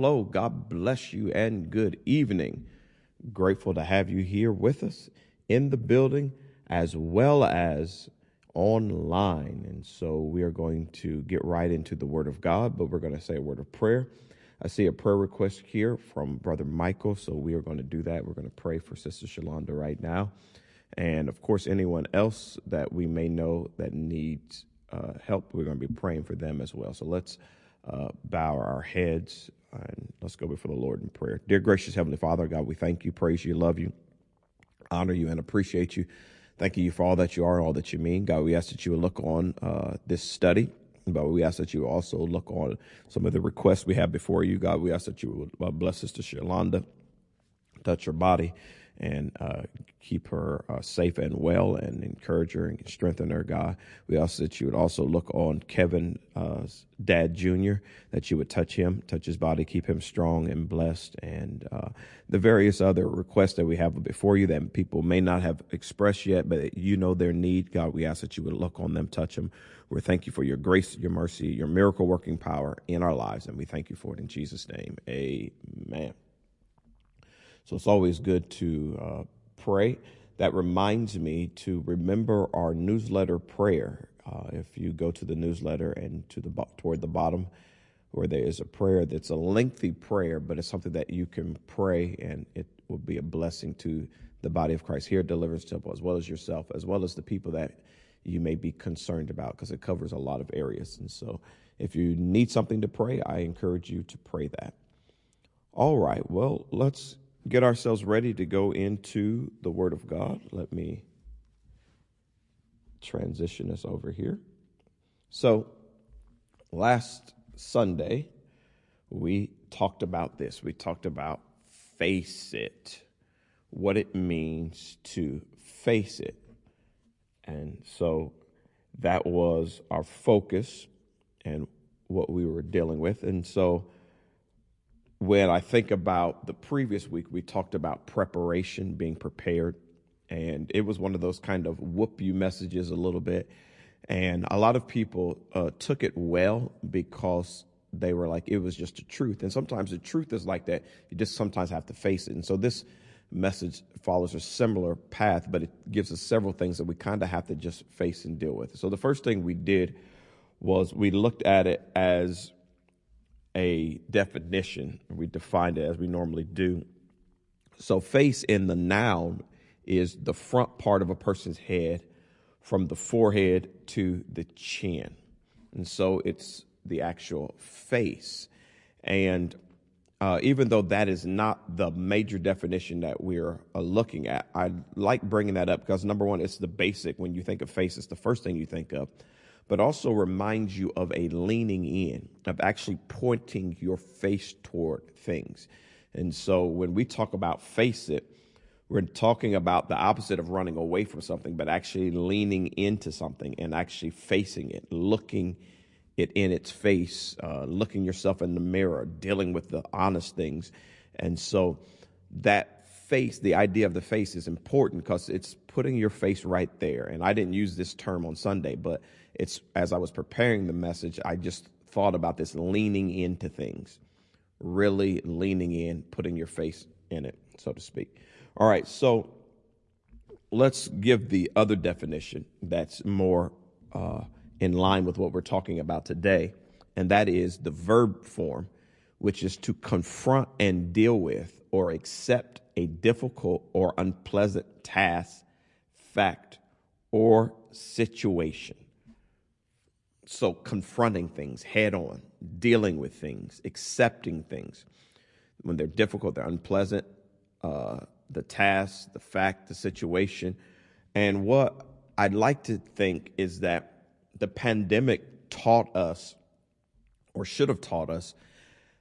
hello. God bless you and good evening. Grateful to have you here with us in the building as well as online. And so we are going to get right into the Word of God, but we're going to say a word of prayer. I see a prayer request here from Brother Michael, so we are going to do that. We're going to pray for Sister Shalonda right now. And of course, anyone else that we may know that needs uh, help, we're going to be praying for them as well. So let's uh, bow our heads and let's go before the Lord in prayer. Dear gracious Heavenly Father, God, we thank you, praise you, love you, honor you, and appreciate you. Thank you for all that you are and all that you mean. God, we ask that you would look on uh, this study, but we ask that you also look on some of the requests we have before you. God, we ask that you would uh, bless us to Shalonda, touch her body, and uh, keep her uh, safe and well and encourage her and strengthen her, God. We ask that you would also look on Kevin's uh, dad, Junior, that you would touch him, touch his body, keep him strong and blessed, and uh, the various other requests that we have before you that people may not have expressed yet, but you know their need. God, we ask that you would look on them, touch them. We thank you for your grace, your mercy, your miracle working power in our lives, and we thank you for it in Jesus' name. Amen. So it's always good to uh, pray. That reminds me to remember our newsletter prayer. Uh, if you go to the newsletter and to the toward the bottom, where there is a prayer that's a lengthy prayer, but it's something that you can pray, and it will be a blessing to the body of Christ here at Deliverance Temple, as well as yourself, as well as the people that you may be concerned about, because it covers a lot of areas. And so, if you need something to pray, I encourage you to pray that. All right, well, let's get ourselves ready to go into the Word of God. Let me transition us over here. So, last Sunday, we talked about this. We talked about face it, what it means to face it. And so that was our focus and what we were dealing with. And so when I think about the previous week, we talked about preparation, being prepared. And it was one of those kind of whoop you messages a little bit. And a lot of people uh, took it well because they were like, it was just the truth. And sometimes the truth is like that. You just sometimes have to face it. And so this message follows a similar path, but it gives us several things that we kind of have to just face and deal with. So the first thing we did was we looked at it as a definition. We defined it as we normally do. So, face in the noun is the front part of a person's head from the forehead to the chin. And so it's the actual face. And uh, even though that is not the major definition that we're uh, looking at, I like bringing that up because number one, it's the basic. When you think of face, it's the first thing you think of but also reminds you of a leaning in, of actually pointing your face toward things. And so when we talk about face it, we're talking about the opposite of running away from something, but actually leaning into something and actually facing it, looking it in its face, uh, looking yourself in the mirror, dealing with the honest things. And so that face, the idea of the face is important because it's putting your face right there. And I didn't use this term on Sunday, but it's as I was preparing the message, I just thought about this leaning into things, really leaning in, putting your face in it, so to speak. All right, so let's give the other definition that's more uh, in line with what we're talking about today, and that is the verb form, which is to confront and deal with or accept a difficult or unpleasant task, fact, or situation. So, confronting things head on, dealing with things, accepting things when they're difficult, they're unpleasant, uh, the task, the fact, the situation. And what I'd like to think is that the pandemic taught us, or should have taught us,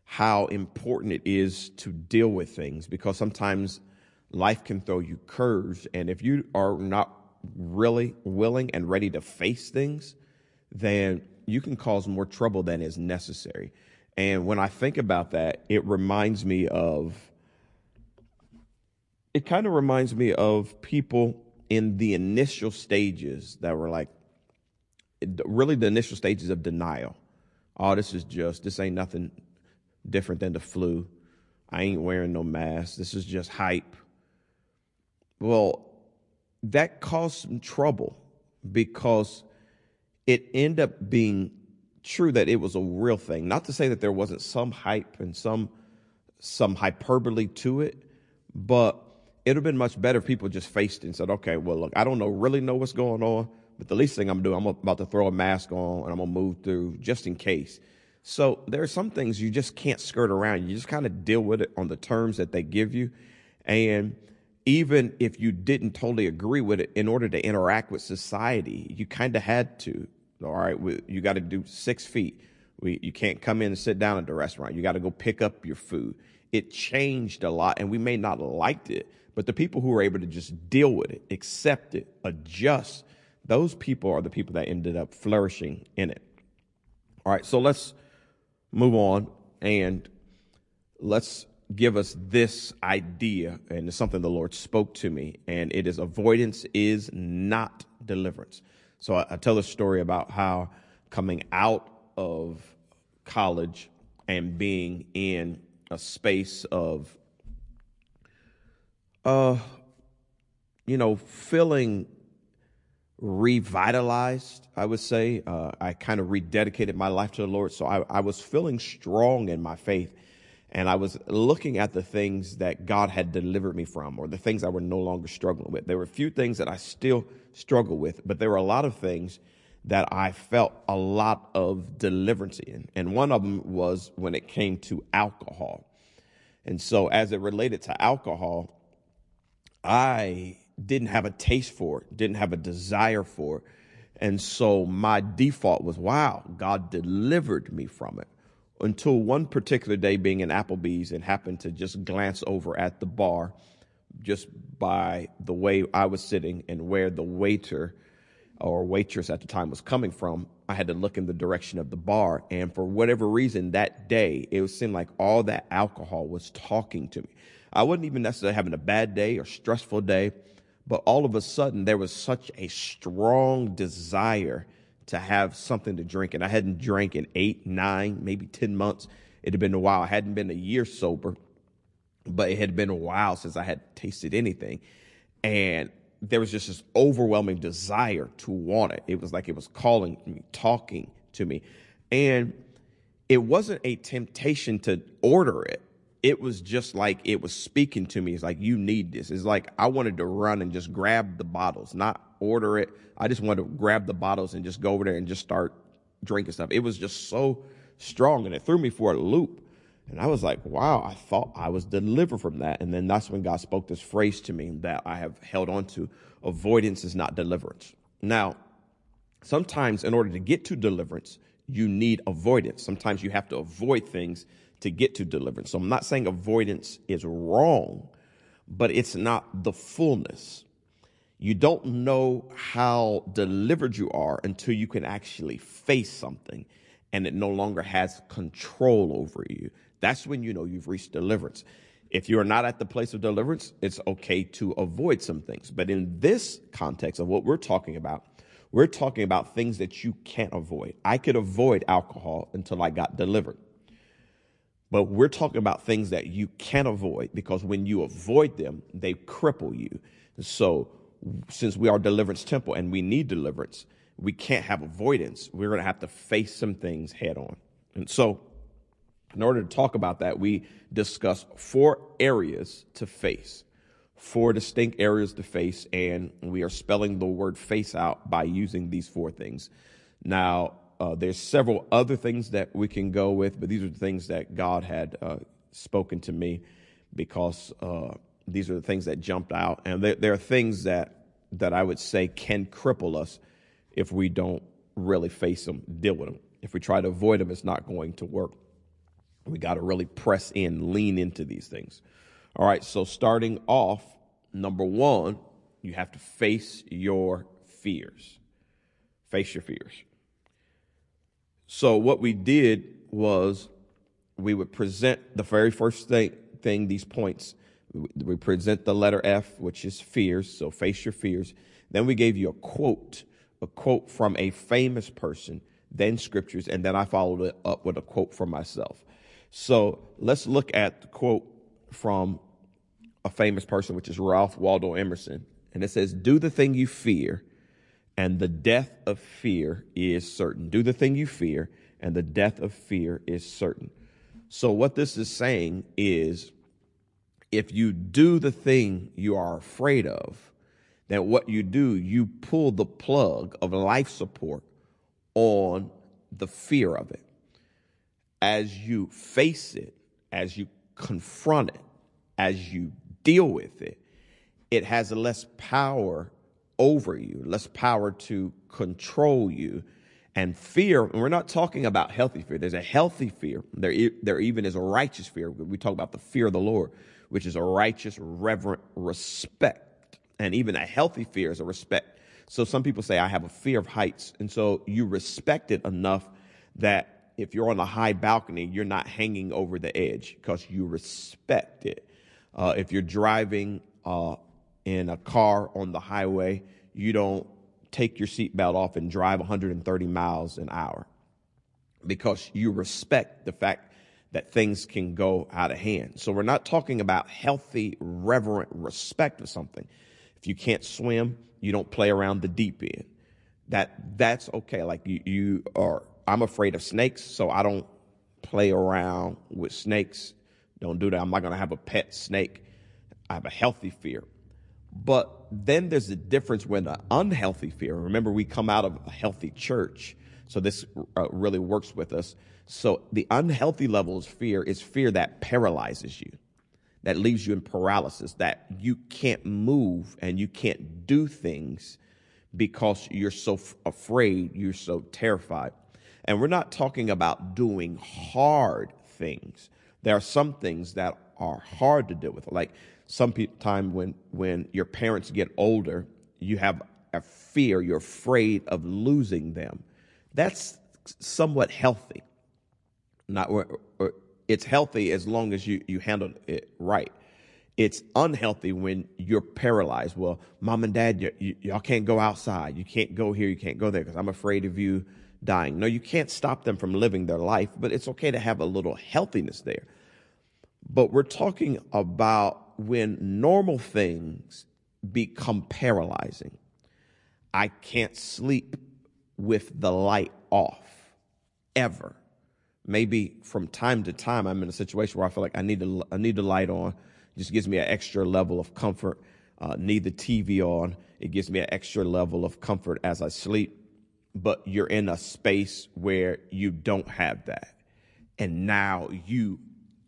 how important it is to deal with things because sometimes life can throw you curves. And if you are not really willing and ready to face things, then you can cause more trouble than is necessary. And when I think about that, it reminds me of, it kind of reminds me of people in the initial stages that were like, really the initial stages of denial. Oh, this is just, this ain't nothing, different than the flu. I ain't wearing no mask. This is just hype. Well, that caused some trouble because it ended up being true that it was a real thing. Not to say that there wasn't some hype and some some hyperbole to it, but it would have been much better if people just faced it and said, okay, well, look, I don't know, really know what's going on, but the least thing I'm doing, I'm about to throw a mask on and I'm going to move through just in case. So there are some things you just can't skirt around. You just kind of deal with it on the terms that they give you. And even if you didn't totally agree with it, in order to interact with society, you kind of had to. All right, you got to do six feet. We, you can't come in and sit down at the restaurant. You got to go pick up your food. It changed a lot, and we may not liked it, but the people who were able to just deal with it, accept it, adjust, those people are the people that ended up flourishing in it. All right, so let's move on and let's give us this idea, and it's something the Lord spoke to me, and it is avoidance is not deliverance. So I, I tell a story about how coming out of college and being in a space of, uh, you know, feeling revitalized, I would say. Uh, I kind of rededicated my life to the Lord. So I, I was feeling strong in my faith. And I was looking at the things that God had delivered me from, or the things I were no longer struggling with. There were a few things that I still struggle with, but there were a lot of things that I felt a lot of deliverance in. And one of them was when it came to alcohol. And so, as it related to alcohol, I didn't have a taste for it, didn't have a desire for it. And so, my default was, wow, God delivered me from it. Until one particular day being in Applebee's and happened to just glance over at the bar just by the way I was sitting and where the waiter or waitress at the time was coming from, I had to look in the direction of the bar. And for whatever reason, that day, it seemed like all that alcohol was talking to me. I wasn't even necessarily having a bad day or stressful day, but all of a sudden, there was such a strong desire to have something to drink. And I hadn't drank in eight, nine, maybe 10 months. It had been a while. I hadn't been a year sober, but it had been a while since I had tasted anything. And there was just this overwhelming desire to want it. It was like it was calling me, talking to me. And it wasn't a temptation to order it. It was just like it was speaking to me. It's like, you need this. It's like I wanted to run and just grab the bottles, not order it. I just wanted to grab the bottles and just go over there and just start drinking stuff. It was just so strong and it threw me for a loop. And I was like, wow, I thought I was delivered from that. And then that's when God spoke this phrase to me that I have held on to avoidance is not deliverance. Now, sometimes in order to get to deliverance, you need avoidance. Sometimes you have to avoid things to get to deliverance. So I'm not saying avoidance is wrong, but it's not the fullness. You don't know how delivered you are until you can actually face something and it no longer has control over you. That's when you know you've reached deliverance. If you are not at the place of deliverance, it's okay to avoid some things. But in this context of what we're talking about, we're talking about things that you can't avoid. I could avoid alcohol until I got delivered. But we're talking about things that you can't avoid because when you avoid them, they cripple you. So, since we are deliverance temple and we need deliverance, we can't have avoidance. We're going to have to face some things head on. And so, in order to talk about that, we discuss four areas to face, four distinct areas to face, and we are spelling the word face out by using these four things. Now, uh, there's several other things that we can go with, but these are the things that God had uh, spoken to me because uh, these are the things that jumped out, and there, there are things that that I would say can cripple us if we don't really face them, deal with them. If we try to avoid them, it's not going to work. We got to really press in, lean into these things. All right, so starting off, number one, you have to face your fears. Face your fears. So, what we did was we would present the very first thing, thing these points. We present the letter F, which is fears. So, face your fears. Then we gave you a quote, a quote from a famous person, then scriptures, and then I followed it up with a quote from myself. So let's look at the quote from a famous person, which is Ralph Waldo Emerson. And it says, Do the thing you fear, and the death of fear is certain. Do the thing you fear, and the death of fear is certain. So, what this is saying is if you do the thing you are afraid of, then what you do, you pull the plug of life support on the fear of it. As you face it, as you confront it, as you deal with it, it has less power over you, less power to control you. And fear, and we're not talking about healthy fear. There's a healthy fear. There, there even is a righteous fear. We talk about the fear of the Lord, which is a righteous, reverent respect. And even a healthy fear is a respect. So some people say, I have a fear of heights. And so you respect it enough that if you're on a high balcony, you're not hanging over the edge because you respect it. Uh, if you're driving uh, in a car on the highway, you don't take your seatbelt off and drive 130 miles an hour because you respect the fact that things can go out of hand. So we're not talking about healthy, reverent respect of something. If you can't swim, you don't play around the deep end. That that's okay. Like you, you are. I'm afraid of snakes, so I don't play around with snakes. Don't do that. I'm not going to have a pet snake. I have a healthy fear. But then there's a difference when an unhealthy fear. Remember, we come out of a healthy church, so this uh, really works with us. So the unhealthy level of fear is fear that paralyzes you, that leaves you in paralysis, that you can't move and you can't do things because you're so f- afraid, you're so terrified. And we're not talking about doing hard things. There are some things that are hard to deal with, like some time when when your parents get older, you have a fear, you're afraid of losing them. That's somewhat healthy. Not it's healthy as long as you you handle it right. It's unhealthy when you're paralyzed. Well, mom and dad, y- y'all can't go outside. You can't go here. You can't go there because I'm afraid of you dying. No, you can't stop them from living their life, but it's okay to have a little healthiness there. But we're talking about when normal things become paralyzing. I can't sleep with the light off ever. Maybe from time to time I'm in a situation where I feel like I need to I need the light on. It just gives me an extra level of comfort. Uh, need the TV on. It gives me an extra level of comfort as I sleep. But you're in a space where you don't have that. And now you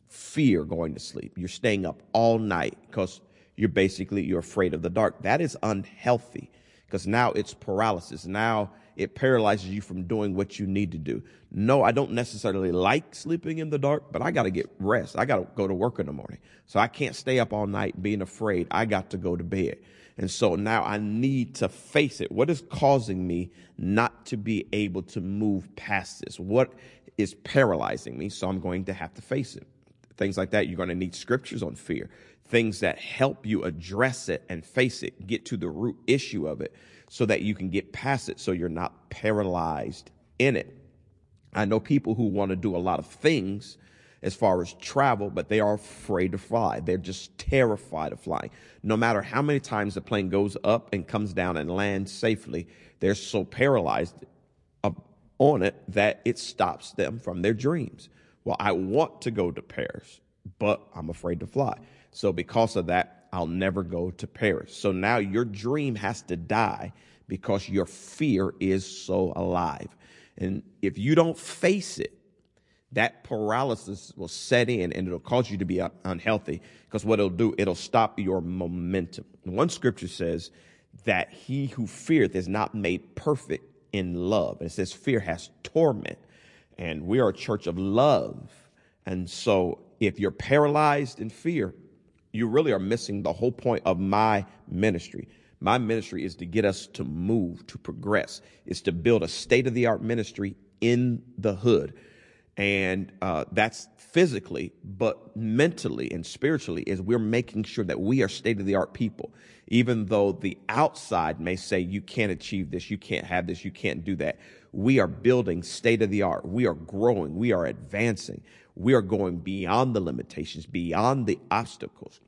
fear going to sleep. You're staying up all night because you're basically you're afraid of the dark. That is unhealthy because now it's paralysis. Now it paralyzes you from doing what you need to do. No, I don't necessarily like sleeping in the dark, but I got to get rest. I got to go to work in the morning. So I can't stay up all night being afraid. I got to go to bed. And so now I need to face it. What is causing me not to be able to move past this? What is paralyzing me? So I'm going to have to face it things like that. You're going to need scriptures on fear, things that help you address it and face it, get to the root issue of it so that you can get past it so you're not paralyzed in it. I know people who want to do a lot of things as far as travel, but they are afraid to fly. They're just terrified of flying. No matter how many times the plane goes up and comes down and lands safely, they're so paralyzed on it that it stops them from their dreams. Well, I want to go to Paris, but I'm afraid to fly. So because of that, I'll never go to Paris. So now your dream has to die because your fear is so alive. And if you don't face it, that paralysis will set in and it'll cause you to be unhealthy because what it'll do, it'll stop your momentum. One scripture says that he who feareth is not made perfect in love. And it says fear has torment and we are a church of love. And so if you're paralyzed in fear, you really are missing the whole point of my ministry. My ministry is to get us to move, to progress, is to build a state of the art ministry in the hood. And uh, that's physically, but mentally and spiritually, is we're making sure that we are state of the art people. Even though the outside may say, you can't achieve this, you can't have this, you can't do that. We are building state of the art. We are growing. We are advancing. We are going beyond the limitations, beyond the obstacles.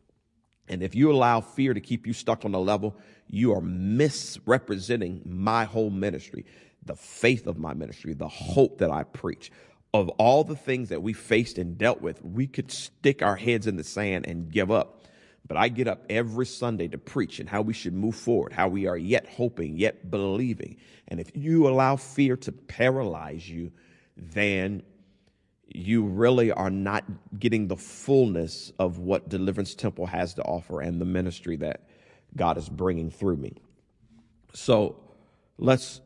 And if you allow fear to keep you stuck on a level, you are misrepresenting my whole ministry, the faith of my ministry, the hope that I preach. Of all the things that we faced and dealt with, we could stick our heads in the sand and give up. But I get up every Sunday to preach and how we should move forward, how we are yet hoping, yet believing. And if you allow fear to paralyze you, then you really are not getting the fullness of what Deliverance Temple has to offer and the ministry that God is bringing through me. So let's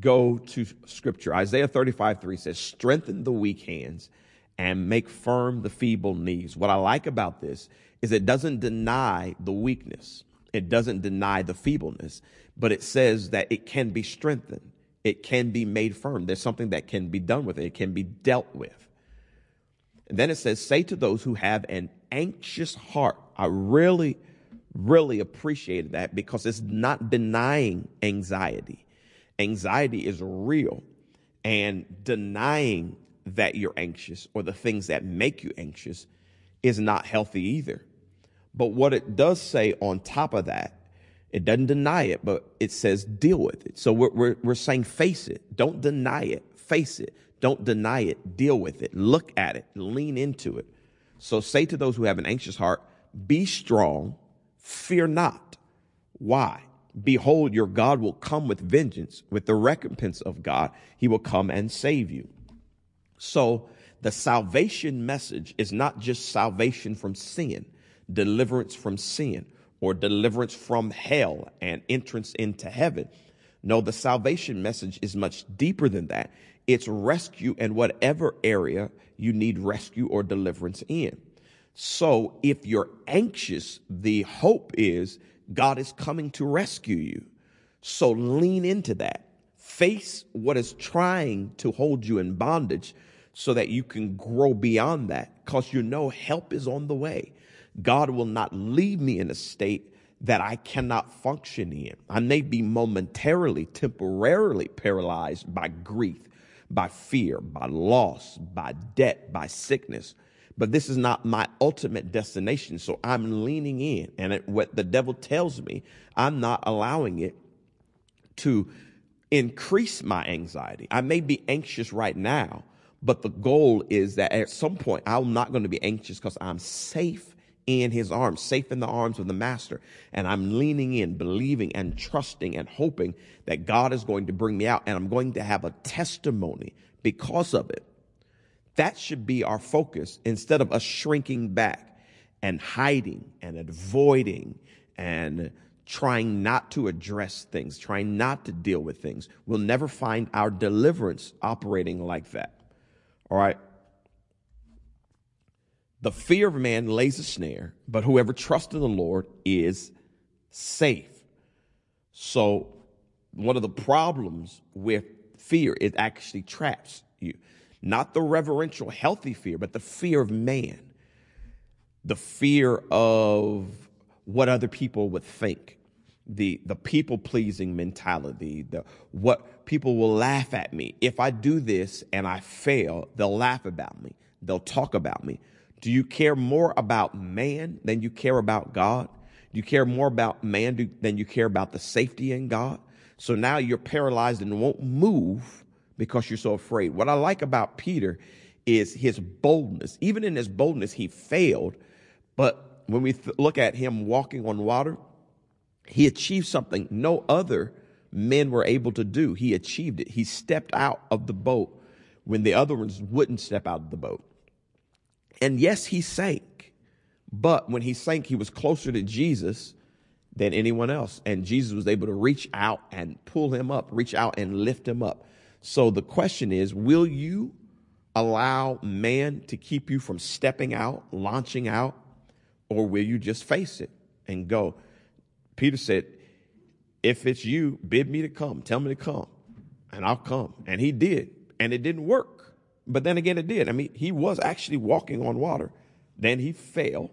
go to scripture. Isaiah 35 3 says, Strengthen the weak hands and make firm the feeble knees. What I like about this is it doesn't deny the weakness, it doesn't deny the feebleness, but it says that it can be strengthened, it can be made firm. There's something that can be done with it, it can be dealt with. And then it says, Say to those who have an anxious heart. I really, really appreciated that because it's not denying anxiety. Anxiety is real, and denying that you're anxious or the things that make you anxious is not healthy either. But what it does say on top of that, it doesn't deny it, but it says deal with it. So we're, we're, we're saying face it. Don't deny it. Face it. Don't deny it. Deal with it. Look at it. Lean into it. So say to those who have an anxious heart, be strong, fear not. Why? Behold, your God will come with vengeance, with the recompense of God. He will come and save you. So the salvation message is not just salvation from sin, deliverance from sin, or deliverance from hell and entrance into heaven. No, the salvation message is much deeper than that. It's rescue in whatever area you need rescue or deliverance in. So if you're anxious, the hope is God is coming to rescue you. So lean into that. Face what is trying to hold you in bondage so that you can grow beyond that because you know help is on the way. God will not leave me in a state that I cannot function in. I may be momentarily, temporarily paralyzed by grief, by fear, by loss, by debt, by sickness. But this is not my ultimate destination. So I'm leaning in. And it, what the devil tells me, I'm not allowing it to increase my anxiety. I may be anxious right now, but the goal is that at some point I'm not going to be anxious because I'm safe in his arms, safe in the arms of the master. And I'm leaning in, believing and trusting and hoping that God is going to bring me out and I'm going to have a testimony because of it. That should be our focus instead of us shrinking back and hiding and avoiding and trying not to address things, trying not to deal with things. We'll never find our deliverance operating like that. All right. The fear of man lays a snare, but whoever trusts in the Lord is safe. So, one of the problems with fear, it actually traps you. Not the reverential, healthy fear, but the fear of man. The fear of what other people would think. The, the people pleasing mentality, the what people will laugh at me. If I do this and I fail, they'll laugh about me. They'll talk about me. Do you care more about man than you care about God? Do you care more about man than you care about the safety in God? So now you're paralyzed and won't move because you're so afraid. What I like about Peter is his boldness. Even in his boldness, he failed. But when we th- look at him walking on water, he achieved something no other men were able to do. He achieved it. He stepped out of the boat when the other ones wouldn't step out of the boat. And yes, he sank, but when he sank, he was closer to Jesus than anyone else. And Jesus was able to reach out and pull him up, reach out and lift him up. So the question is will you allow man to keep you from stepping out, launching out, or will you just face it and go? Peter said, If it's you, bid me to come, tell me to come, and I'll come. And he did, and it didn't work. But then again, it did. I mean, he was actually walking on water. Then he fell,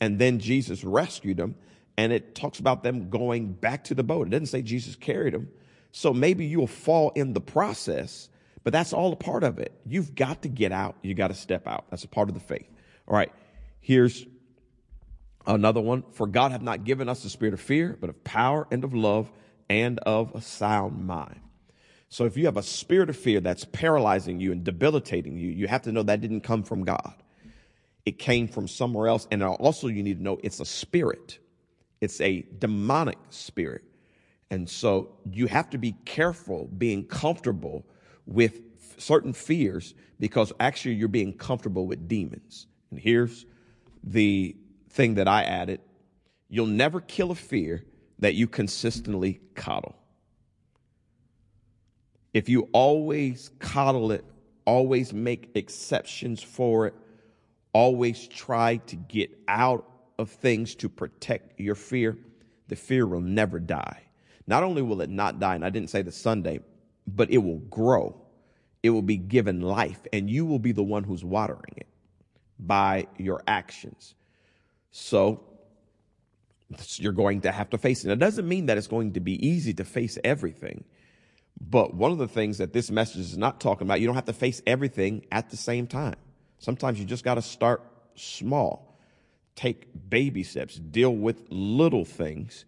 and then Jesus rescued him. And it talks about them going back to the boat. It doesn't say Jesus carried him. So maybe you'll fall in the process, but that's all a part of it. You've got to get out. You got to step out. That's a part of the faith. All right. Here's another one. For God hath not given us the spirit of fear, but of power and of love and of a sound mind. So if you have a spirit of fear that's paralyzing you and debilitating you, you have to know that didn't come from God. It came from somewhere else. And also you need to know it's a spirit. It's a demonic spirit. And so you have to be careful being comfortable with certain fears because actually you're being comfortable with demons. And here's the thing that I added you'll never kill a fear that you consistently coddle. If you always coddle it, always make exceptions for it, always try to get out of things to protect your fear, the fear will never die. Not only will it not die, and I didn't say the Sunday, but it will grow. It will be given life, and you will be the one who's watering it by your actions. So you're going to have to face it. It doesn't mean that it's going to be easy to face everything. But one of the things that this message is not talking about, you don't have to face everything at the same time. Sometimes you just got to start small, take baby steps, deal with little things,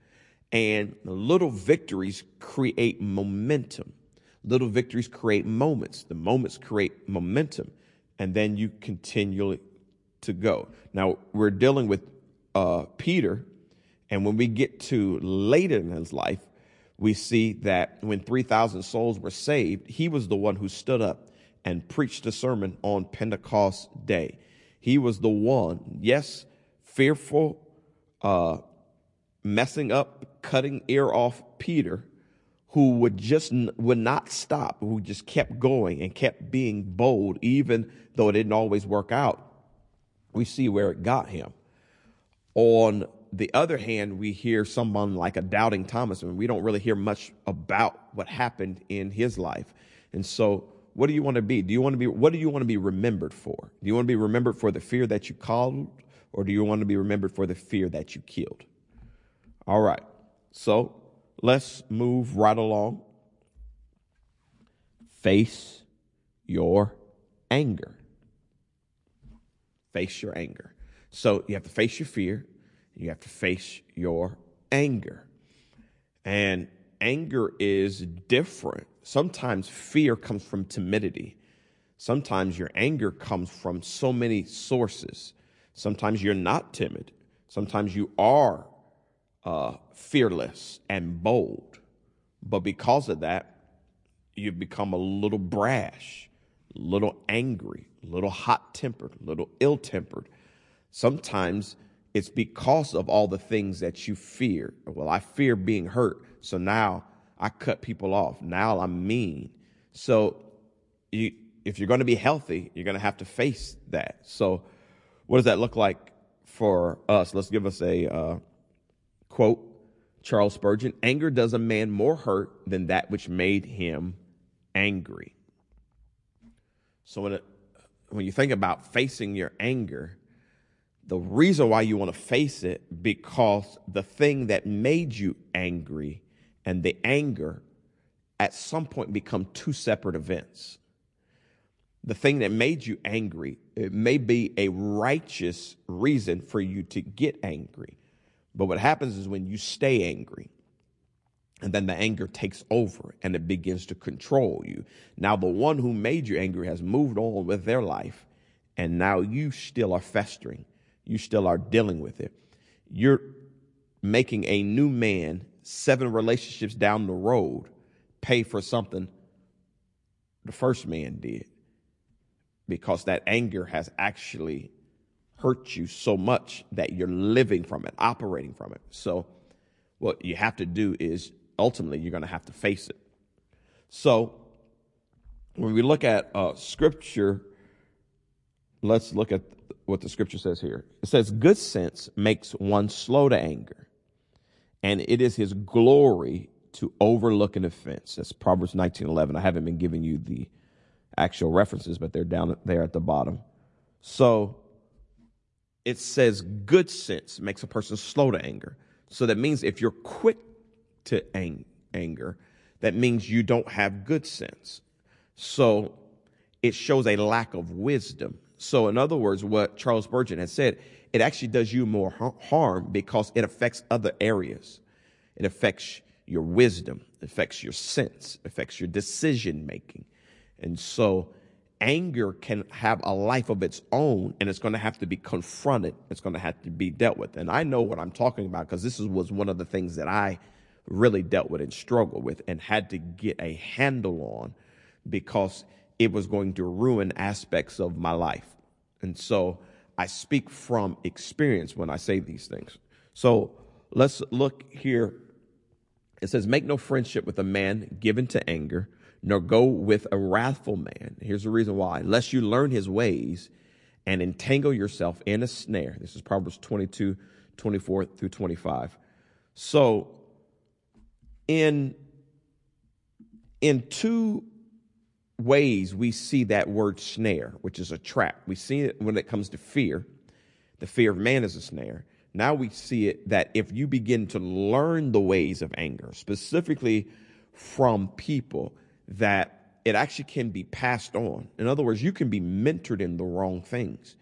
and little victories create momentum. Little victories create moments. The moments create momentum, and then you continually to go. Now we're dealing with uh, Peter, and when we get to later in his life, we see that when 3,000 souls were saved, he was the one who stood up and preached a sermon on Pentecost Day. He was the one, yes, fearful, uh, messing up, cutting ear off Peter, who would just would not stop, who just kept going and kept being bold, even though it didn't always work out. We see where it got him. On the other hand, we hear someone like a doubting Thomas, and we don't really hear much about what happened in his life. And so, what do you want to be? Do you want to be what do you want to be remembered for? Do you want to be remembered for the fear that you called, or do you want to be remembered for the fear that you killed? All right. So let's move right along. Face your anger. Face your anger. So you have to face your fear, you have to face your anger. And anger is different. Sometimes fear comes from timidity. Sometimes your anger comes from so many sources. Sometimes you're not timid. Sometimes you are uh, fearless and bold. But because of that, you become a little brash, a little angry, a little hot tempered, a little ill tempered. Sometimes it's because of all the things that you fear. Well, I fear being hurt, so now I cut people off. Now I'm mean. So you, if you're going to be healthy, you're going to have to face that. So what does that look like for us? Let's give us a uh, quote. Charles Spurgeon, anger does a man more hurt than that which made him angry. So when, it, when you think about facing your anger, the reason why you want to face it because the thing that made you angry and the anger at some point become two separate events. The thing that made you angry it may be a righteous reason for you to get angry but what happens is when you stay angry and then the anger takes over and it begins to control you. Now the one who made you angry has moved on with their life and now you still are festering you still are dealing with it. You're making a new man seven relationships down the road pay for something the first man did because that anger has actually hurt you so much that you're living from it, operating from it. So, what you have to do is ultimately you're going to have to face it. So, when we look at uh, scripture, let's look at what the scripture says here. It says, Good sense makes one slow to anger, and it is his glory to overlook an offense. That's Proverbs 19 11. I haven't been giving you the actual references, but they're down there at the bottom. So it says good sense makes a person slow to anger. So that means if you're quick to ang- anger, that means you don't have good sense. So it shows a lack of wisdom. So, in other words, what Charles Spurgeon has said, it actually does you more harm because it affects other areas. It affects your wisdom, it affects your sense, it affects your decision making. And so, anger can have a life of its own and it's going to have to be confronted. It's going to have to be dealt with. And I know what I'm talking about because this was one of the things that I really dealt with and struggled with and had to get a handle on because it was going to ruin aspects of my life. And so I speak from experience when I say these things. So let's look here. It says, Make no friendship with a man given to anger, nor go with a wrathful man. Here's the reason why. Lest you learn his ways and entangle yourself in a snare. This is Proverbs 22, 24 through 25. So in, in two ways we see that word snare, which is a trap. We see it when it comes to fear. The fear of man is a snare. Now we see it that if you begin to learn the ways of anger, specifically from people, that it actually can be passed on. In other words, you can be mentored in the wrong things.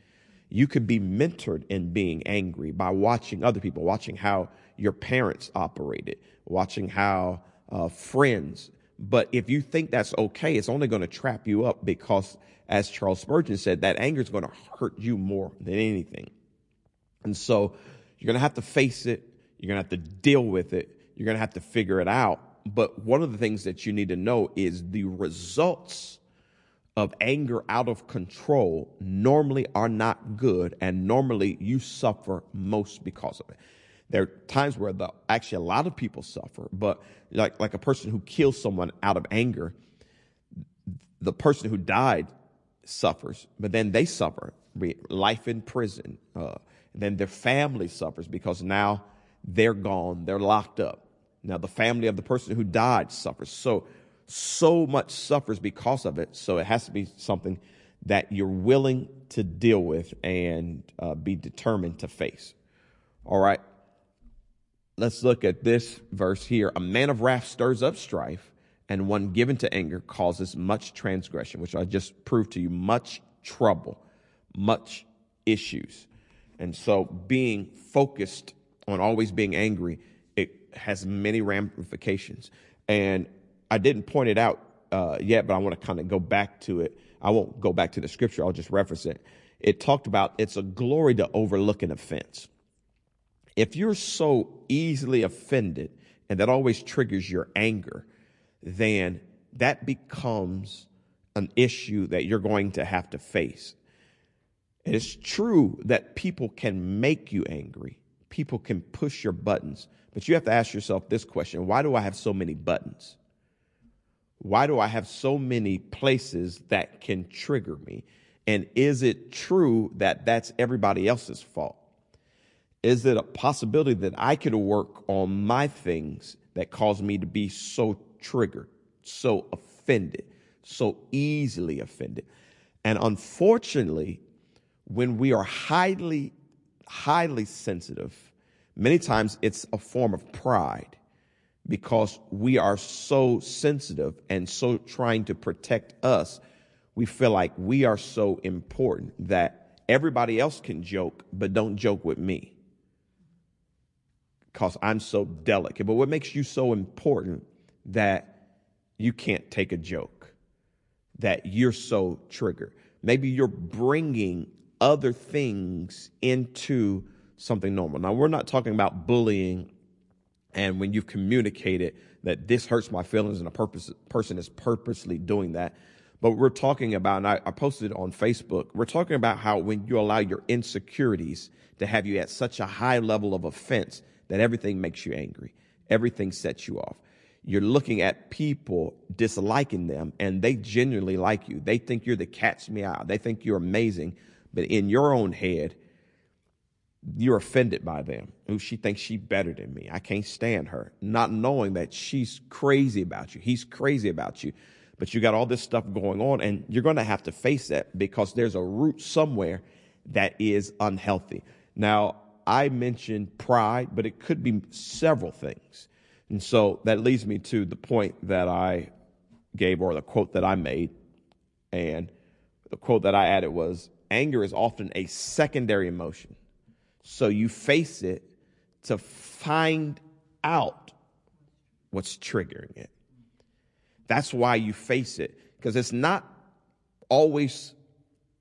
You could be mentored in being angry by watching other people, watching how your parents operated, watching how uh, friends but if you think that's okay, it's only going to trap you up because, as Charles Spurgeon said, that anger is going to hurt you more than anything. And so you're going to have to face it. You're going to have to deal with it. You're going to have to figure it out. But one of the things that you need to know is the results of anger out of control normally are not good, and normally you suffer most because of it. There are times where the, actually a lot of people suffer, but like, like a person who kills someone out of anger, the person who died suffers, but then they suffer life in prison. Uh, then their family suffers because now they're gone, they're locked up. Now the family of the person who died suffers. So, so much suffers because of it. So it has to be something that you're willing to deal with and uh, be determined to face. All right let's look at this verse here. A man of wrath stirs up strife, and one given to anger causes much transgression, which I just proved to you, much trouble, much issues. And so being focused on always being angry, it has many ramifications. And I didn't point it out uh, yet, but I want to kind of go back to it. I won't go back to the scripture, I'll just reference it. It talked about it's a glory to overlook an offense if you're so easily offended and that always triggers your anger, then that becomes an issue that you're going to have to face. It's true that people can make you angry. People can push your buttons, but you have to ask yourself this question why do I have so many buttons? Why do I have so many places that can trigger me? And is it true that that's everybody else's fault? Is it a possibility that I could work on my things that cause me to be so triggered, so offended, so easily offended? And unfortunately, when we are highly, highly sensitive, many times it's a form of pride because we are so sensitive and so trying to protect us. We feel like we are so important that everybody else can joke, but don't joke with me because I'm so delicate. But what makes you so important that you can't take a joke, that you're so triggered? Maybe you're bringing other things into something normal. Now, we're not talking about bullying and when you've communicated that this hurts my feelings and a purpose, person is purposely doing that. But we're talking about, and I, I posted on Facebook, we're talking about how when you allow your insecurities to have you at such a high level of offense that everything makes you angry. Everything sets you off. You're looking at people disliking them and they genuinely like you. They think you're the cat's meow. They think you're amazing. But in your own head, you're offended by them. Who she thinks she's better than me. I can't stand her. Not knowing that she's crazy about you. He's crazy about you. But you got all this stuff going on, and you're going to have to face that because there's a root somewhere that is unhealthy. Now, I mentioned pride, but it could be several things. And so that leads me to the point that I gave or the quote that I made. And the quote that I added was anger is often a secondary emotion. So you face it to find out what's triggering it. That's why you face it, because it's not always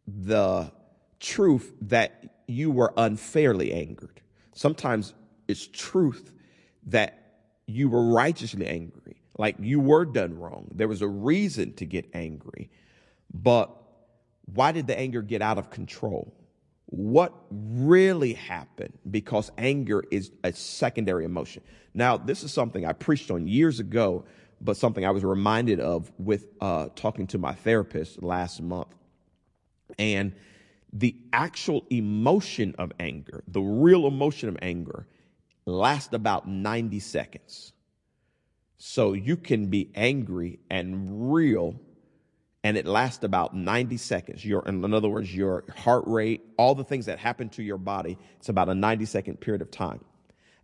the truth that you were unfairly angered. Sometimes it's truth that you were righteously angry, like you were done wrong. There was a reason to get angry. But why did the anger get out of control? What really happened? Because anger is a secondary emotion. Now, this is something I preached on years ago, but something I was reminded of with uh, talking to my therapist last month. And the actual emotion of anger, the real emotion of anger, lasts about 90 seconds. So you can be angry and real, and it lasts about 90 seconds. Your, in other words, your heart rate, all the things that happen to your body, it's about a 90 second period of time.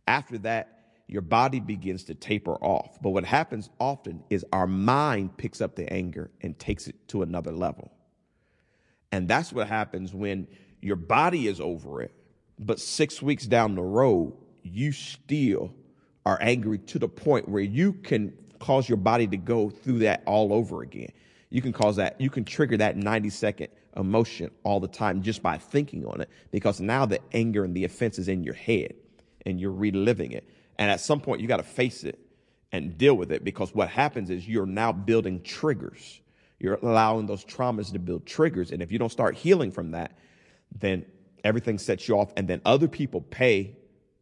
After that, your body begins to taper off. But what happens often is our mind picks up the anger and takes it to another level. And that's what happens when your body is over it, but six weeks down the road, you still are angry to the point where you can cause your body to go through that all over again. You can cause that, you can trigger that 90 second emotion all the time just by thinking on it because now the anger and the offense is in your head and you're reliving it. And at some point, you got to face it and deal with it because what happens is you're now building triggers. You're allowing those traumas to build triggers. And if you don't start healing from that, then everything sets you off. And then other people pay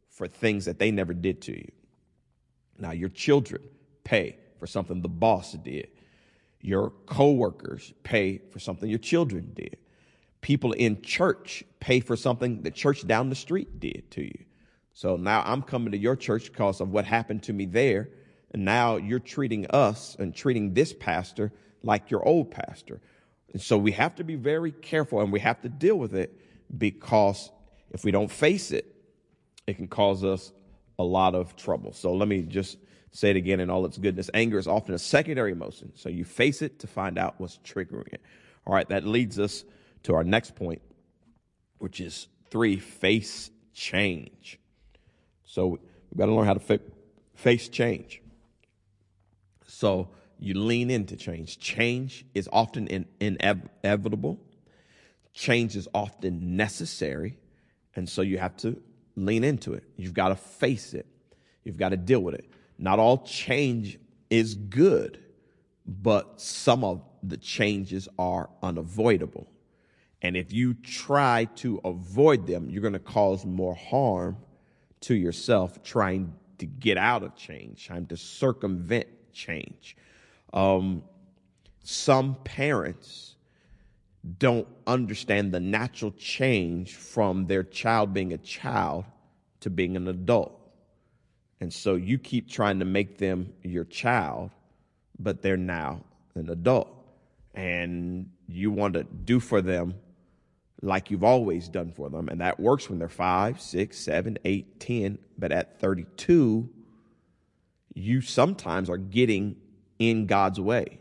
for things that they never did to you. Now, your children pay for something the boss did. Your coworkers pay for something your children did. People in church pay for something the church down the street did to you. So now I'm coming to your church because of what happened to me there. And now you're treating us and treating this pastor like your old pastor. And so we have to be very careful and we have to deal with it because if we don't face it, it can cause us a lot of trouble. So let me just say it again in all its goodness. Anger is often a secondary emotion. So you face it to find out what's triggering it. All right, that leads us to our next point, which is three face change. So we've got to learn how to fa- face change. So you lean into change. Change is often in, inevitable. Change is often necessary. And so you have to lean into it. You've got to face it. You've got to deal with it. Not all change is good, but some of the changes are unavoidable. And if you try to avoid them, you're going to cause more harm to yourself trying to get out of change, trying to circumvent change. Um, some parents don't understand the natural change from their child being a child to being an adult. And so you keep trying to make them your child, but they're now an adult. And you want to do for them like you've always done for them. And that works when they're five, six, seven, eight, ten. But at 32, you sometimes are getting in God's way.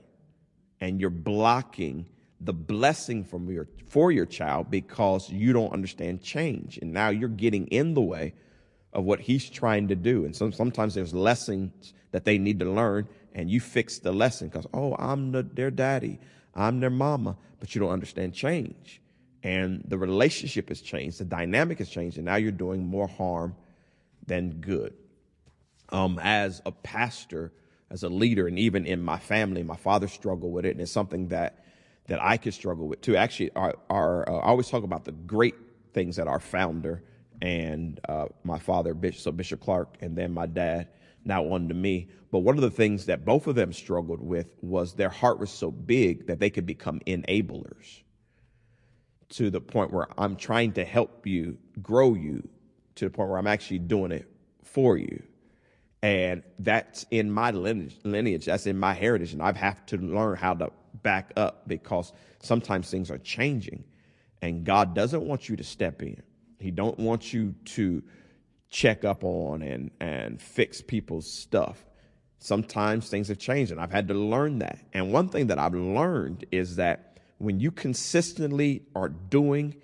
And you're blocking the blessing from your for your child because you don't understand change. And now you're getting in the way of what he's trying to do. And some, sometimes there's lessons that they need to learn and you fix the lesson because oh i'm the, their daddy. I'm their mama. But you don't understand change. And the relationship has changed. The dynamic has changed. And now you're doing more harm than good. Um, as a pastor as a leader and even in my family my father struggled with it and it's something that that I could struggle with too. Actually, our, our uh, I always talk about the great things that our founder and uh, my father, Bishop, so Bishop Clark, and then my dad, now on to me. But one of the things that both of them struggled with was their heart was so big that they could become enablers to the point where I'm trying to help you grow you to the point where I'm actually doing it for you. And that's in my lineage, that's in my heritage. And I've have to learn how to back up because sometimes things are changing and God doesn't want you to step in. He don't want you to check up on and, and fix people's stuff. Sometimes things have changed and I've had to learn that. And one thing that I've learned is that when you consistently are doing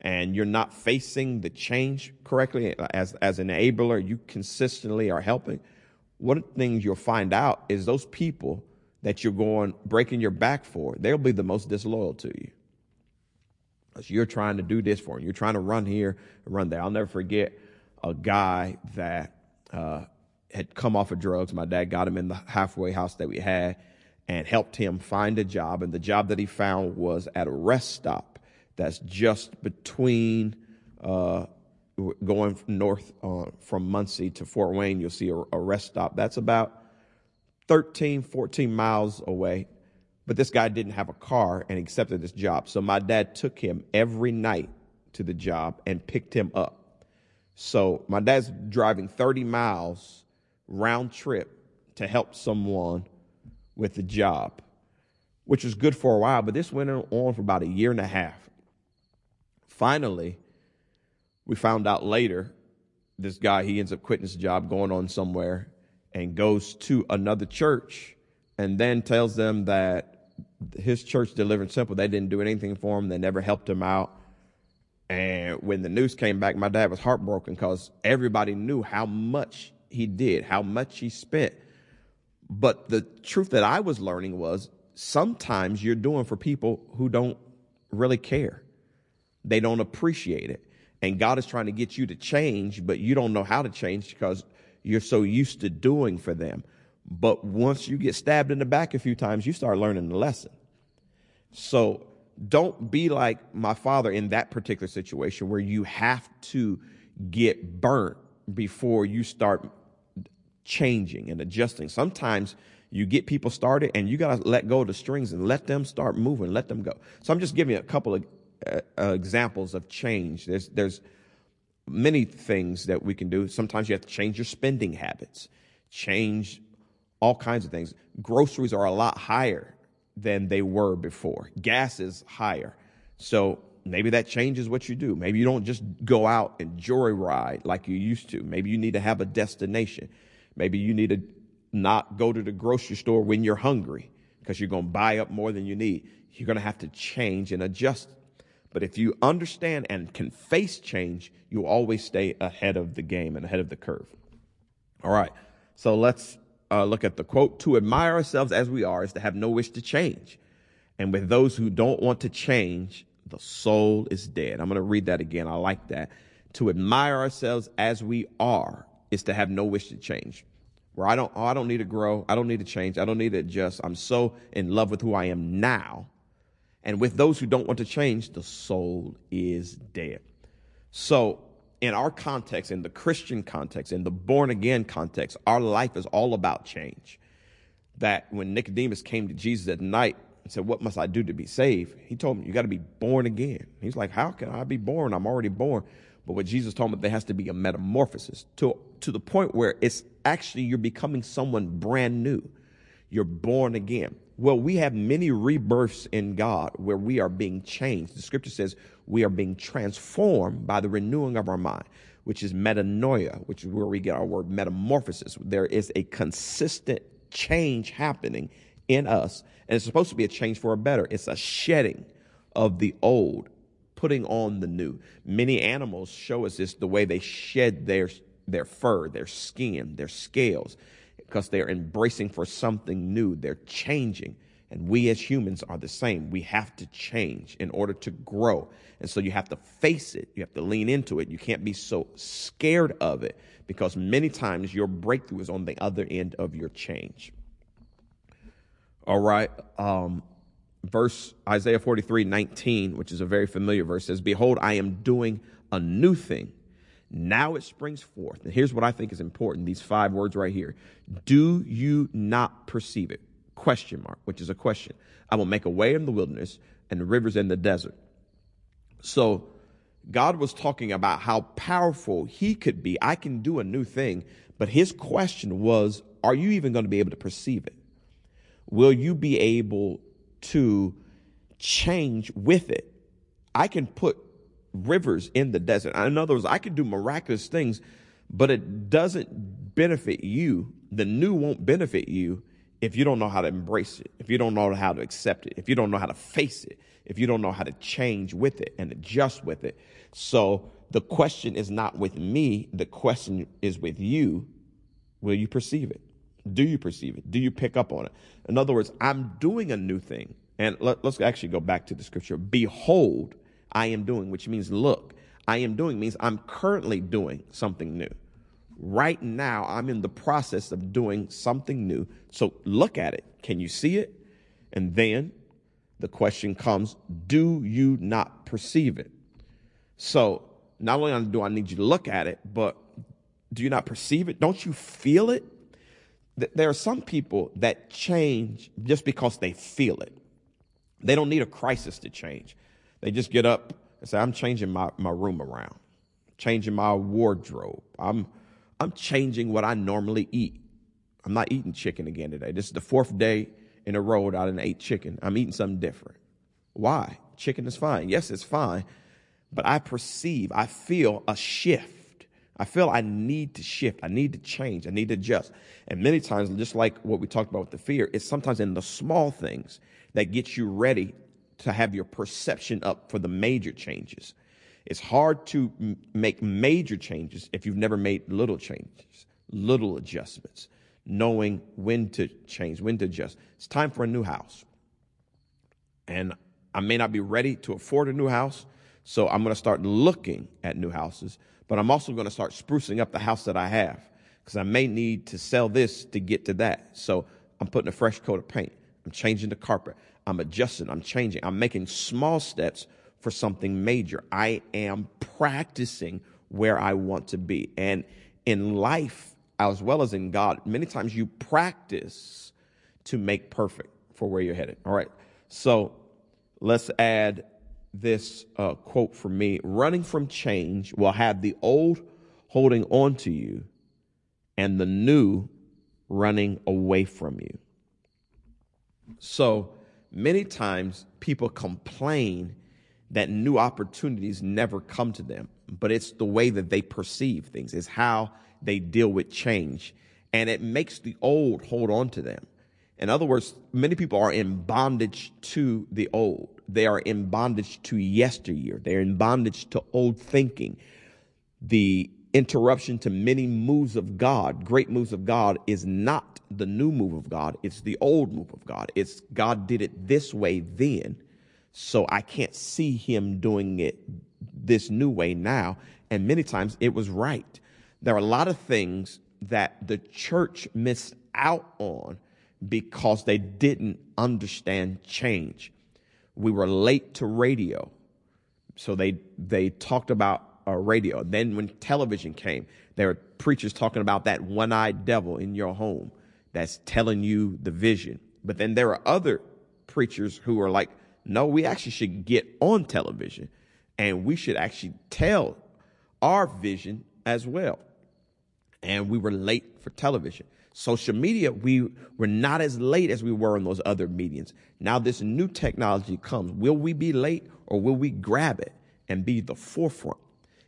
and you're not facing the change correctly as, as an enabler, you consistently are helping. One of the things you'll find out is those people that you're going breaking your back for, they'll be the most disloyal to you. Because you're trying to do this for them. You're trying to run here, run there. I'll never forget a guy that uh, had come off of drugs. My dad got him in the halfway house that we had and helped him find a job. And the job that he found was at a rest stop that's just between uh, going north uh, from Muncie to Fort Wayne. You'll see a, a rest stop. That's about 13, 14 miles away. But this guy didn't have a car and accepted this job. So my dad took him every night to the job and picked him up. So my dad's driving 30 miles round trip to help someone with the job, which was good for a while, but this went on for about a year and a half. Finally, we found out later this guy, he ends up quitting his job, going on somewhere, and goes to another church and then tells them that his church, Deliverance Temple, they didn't do anything for him. They never helped him out. And when the news came back, my dad was heartbroken because everybody knew how much he did, how much he spent. But the truth that I was learning was sometimes you're doing for people who don't really care. They don't appreciate it. And God is trying to get you to change, but you don't know how to change because you're so used to doing for them. But once you get stabbed in the back a few times, you start learning the lesson. So don't be like my father in that particular situation where you have to get burnt before you start changing and adjusting. Sometimes you get people started and you got to let go of the strings and let them start moving, let them go. So I'm just giving you a couple of uh, uh, examples of change. There's there's many things that we can do. Sometimes you have to change your spending habits, change all kinds of things. Groceries are a lot higher than they were before. Gas is higher. So maybe that changes what you do. Maybe you don't just go out and joyride like you used to. Maybe you need to have a destination. Maybe you need to not go to the grocery store when you're hungry because you're going to buy up more than you need. You're going to have to change and adjust but if you understand and can face change, you'll always stay ahead of the game and ahead of the curve. All right. So let's uh, look at the quote. To admire ourselves as we are is to have no wish to change. And with those who don't want to change, the soul is dead. I'm going to read that again. I like that. To admire ourselves as we are is to have no wish to change. Where I don't, oh, I don't need to grow. I don't need to change. I don't need to adjust. I'm so in love with who I am now and with those who don't want to change, the soul is dead. So, in our context, in the Christian context, in the born again context, our life is all about change. That when Nicodemus came to Jesus at night and said, What must I do to be saved? He told him, You got to be born again. He's like, How can I be born? I'm already born. But what Jesus told him, there has to be a metamorphosis to, to the point where it's actually you're becoming someone brand new. You're born again. Well, we have many rebirths in God where we are being changed. The scripture says we are being transformed by the renewing of our mind, which is metanoia, which is where we get our word metamorphosis. There is a consistent change happening in us, and it's supposed to be a change for a better. It's a shedding of the old, putting on the new. Many animals show us this the way they shed their, their fur, their skin, their scales because they're embracing for something new. They're changing. And we as humans are the same. We have to change in order to grow. And so you have to face it. You have to lean into it. You can't be so scared of it because many times your breakthrough is on the other end of your change. All right. Um, verse Isaiah 43 19, which is a very familiar verse, says, Behold, I am doing a new thing. Now it springs forth. And here's what I think is important these five words right here. Do you not perceive it? Question mark, which is a question. I will make a way in the wilderness and rivers in the desert. So God was talking about how powerful he could be. I can do a new thing. But his question was, are you even going to be able to perceive it? Will you be able to change with it? I can put rivers in the desert. In other words, I can do miraculous things, but it doesn't benefit you. The new won't benefit you if you don't know how to embrace it, if you don't know how to accept it, if you don't know how to face it, if you don't know how to change with it and adjust with it. So the question is not with me, the question is with you. Will you perceive it? Do you perceive it? Do you pick up on it? In other words, I'm doing a new thing. And let, us actually go back to the scripture. Behold, I am doing, which means look. I am doing means I'm currently doing something new. Right now, I'm in the process of doing something new. So look at it. Can you see it? And then the question comes do you not perceive it? So not only do I need you to look at it, but do you not perceive it? Don't you feel it? There are some people that change just because they feel it. They don't need a crisis to change. They just get up and say, I'm changing my, my room around, changing my wardrobe. I'm, I'm changing what I normally eat. I'm not eating chicken again today. This is the fourth day in a row that I didn't eat chicken. I'm eating something different. Why? Chicken is fine. Yes, it's fine. But I perceive, I feel a shift. I feel I need to shift. I need to change. I need to adjust. And many times, just like what we talked about with the fear, it's sometimes in the small things that get you ready to have your perception up for the major changes. It's hard to m- make major changes if you've never made little changes, little adjustments, knowing when to change, when to adjust. It's time for a new house. And I may not be ready to afford a new house, so I'm going to start looking at new houses, but I'm also going to start sprucing up the house that I have because I may need to sell this to get to that. So I'm putting a fresh coat of paint. I'm changing the carpet. I'm adjusting. I'm changing. I'm making small steps for something major. I am practicing where I want to be. And in life, as well as in God, many times you practice to make perfect for where you're headed. All right. So let's add this uh, quote from me running from change will have the old holding on to you and the new running away from you. So many times people complain that new opportunities never come to them, but it's the way that they perceive things, it's how they deal with change. And it makes the old hold on to them. In other words, many people are in bondage to the old. They are in bondage to yesteryear. They're in bondage to old thinking. The interruption to many moves of God, great moves of God, is not the new move of God. It's the old move of God. It's God did it this way then, so I can't see him doing it this new way now. And many times it was right. There are a lot of things that the church missed out on because they didn't understand change. We were late to radio. So they, they talked about uh, radio. Then when television came, there were preachers talking about that one-eyed devil in your home that's telling you the vision. But then there are other preachers who are like, no, we actually should get on television and we should actually tell our vision as well. And we were late for television. Social media, we were not as late as we were in those other mediums. Now this new technology comes. Will we be late or will we grab it and be the forefront?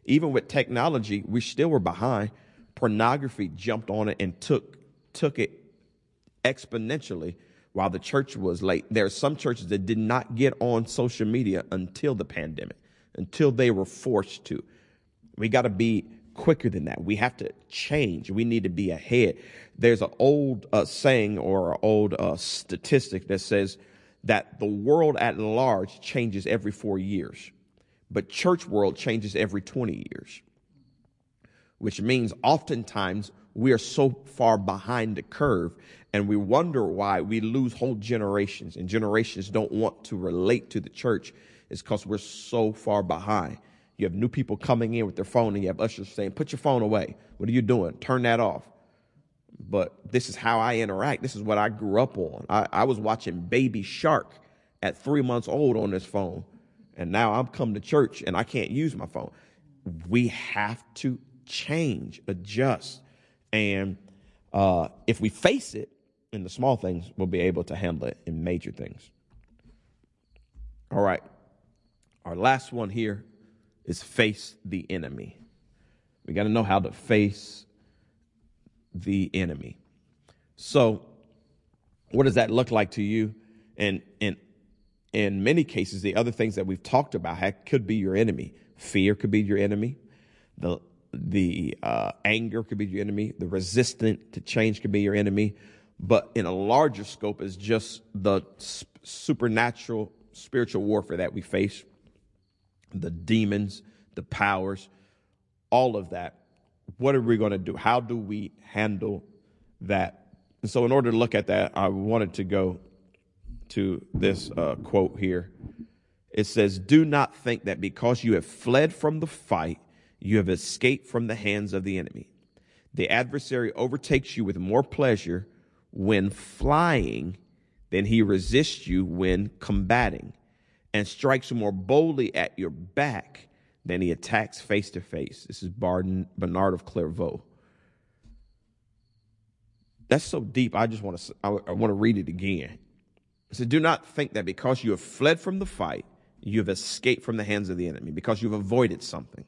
Even with technology, we still were behind. Pornography jumped on it and took took it exponentially while the church was late. There are some churches that did not get on social media until the pandemic, until they were forced to. We got to be quicker than that. We have to change. We need to be ahead. There's an old uh, saying or an old uh, statistic that says that the world at large changes every four years, but church world changes every 20 years, which means oftentimes we are so far behind the curve and we wonder why we lose whole generations and generations don't want to relate to the church is because we're so far behind. You have new people coming in with their phone, and you have ushers saying, Put your phone away. What are you doing? Turn that off. But this is how I interact. This is what I grew up on. I, I was watching Baby Shark at three months old on this phone. And now I'm come to church and I can't use my phone. We have to change, adjust, and uh, if we face it in the small things, we'll be able to handle it in major things. All right, our last one here is face the enemy. We got to know how to face the enemy. So, what does that look like to you? And and in many cases, the other things that we've talked about could be your enemy. Fear could be your enemy. The the uh, anger could be your enemy. The resistant to change could be your enemy. But in a larger scope, is just the supernatural spiritual warfare that we face. The demons, the powers, all of that. What are we going to do? How do we handle that? And so, in order to look at that, I wanted to go to this uh, quote here. It says, Do not think that because you have fled from the fight, you have escaped from the hands of the enemy. The adversary overtakes you with more pleasure when flying than he resists you when combating, and strikes more boldly at your back than he attacks face to face. This is Bernard of Clairvaux. That's so deep. I just want to I want to read it again. Said, "Do not think that because you have fled from the fight, you have escaped from the hands of the enemy, because you've avoided something.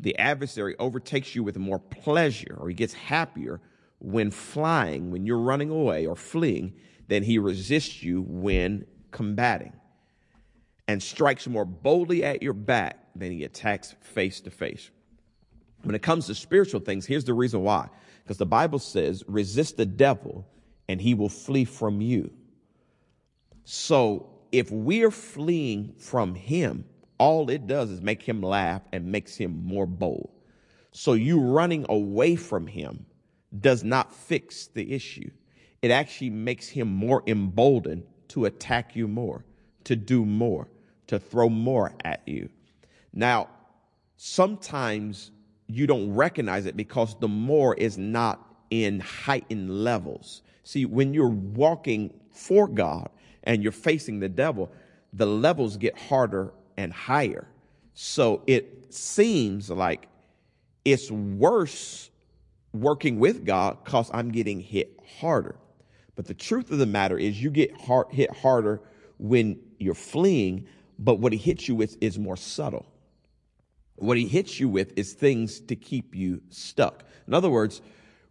The adversary overtakes you with more pleasure, or he gets happier when flying, when you're running away or fleeing, than he resists you when combating, and strikes more boldly at your back than he attacks face to face." When it comes to spiritual things, here's the reason why because the Bible says, resist the devil and he will flee from you. So if we're fleeing from him, all it does is make him laugh and makes him more bold. So you running away from him does not fix the issue. It actually makes him more emboldened to attack you more, to do more, to throw more at you. Now, sometimes you don't recognize it because the more is not in heightened levels. See, when you're walking for God and you're facing the devil, the levels get harder and higher. So it seems like it's worse working with God because I'm getting hit harder. But the truth of the matter is, you get hard, hit harder when you're fleeing, but what he hits you with is more subtle. What he hits you with is things to keep you stuck. In other words,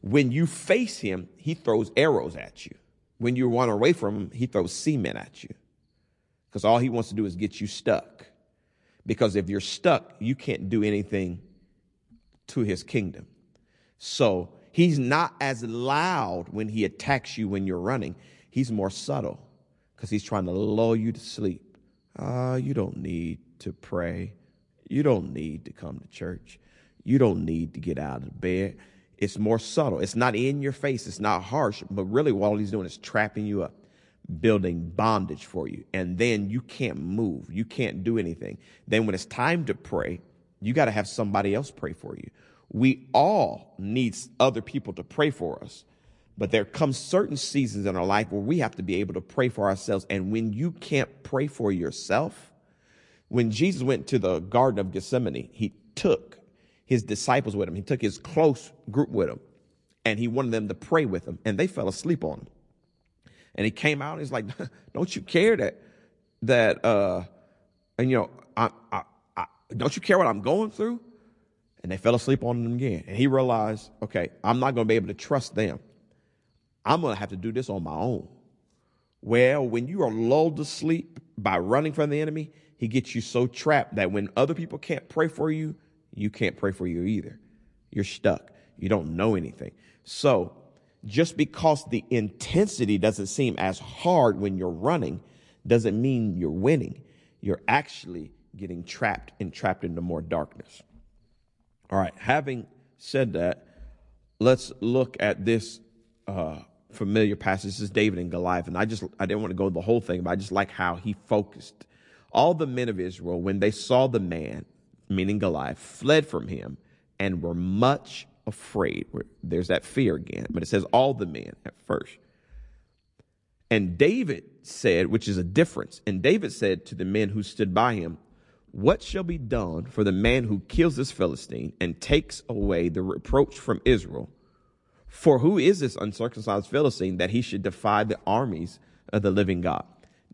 when you face him, he throws arrows at you. When you run away from him, he throws cement at you. Because all he wants to do is get you stuck. Because if you're stuck, you can't do anything to his kingdom. So he's not as loud when he attacks you when you're running. He's more subtle because he's trying to lull you to sleep. Ah, uh, you don't need to pray. You don't need to come to church. You don't need to get out of bed. It's more subtle. It's not in your face. It's not harsh, but really what he's doing is trapping you up, building bondage for you. And then you can't move. You can't do anything. Then when it's time to pray, you got to have somebody else pray for you. We all need other people to pray for us. But there come certain seasons in our life where we have to be able to pray for ourselves. And when you can't pray for yourself, when Jesus went to the Garden of Gethsemane, he took his disciples with him. He took his close group with him and he wanted them to pray with him and they fell asleep on him. And he came out and he's like, don't you care that, that, uh, and you know, I, I, I, don't you care what I'm going through? And they fell asleep on him again. And he realized, okay, I'm not going to be able to trust them. I'm going to have to do this on my own. Well, when you are lulled to sleep by running from the enemy, he gets you so trapped that when other people can't pray for you, you can't pray for you either. You're stuck. You don't know anything. So, just because the intensity doesn't seem as hard when you're running doesn't mean you're winning. You're actually getting trapped and trapped into more darkness. All right, having said that, let's look at this uh, familiar passage. This is David and Goliath, and I just I didn't want to go the whole thing, but I just like how he focused all the men of Israel, when they saw the man, meaning Goliath, fled from him and were much afraid. There's that fear again, but it says all the men at first. And David said, which is a difference, and David said to the men who stood by him, What shall be done for the man who kills this Philistine and takes away the reproach from Israel? For who is this uncircumcised Philistine that he should defy the armies of the living God?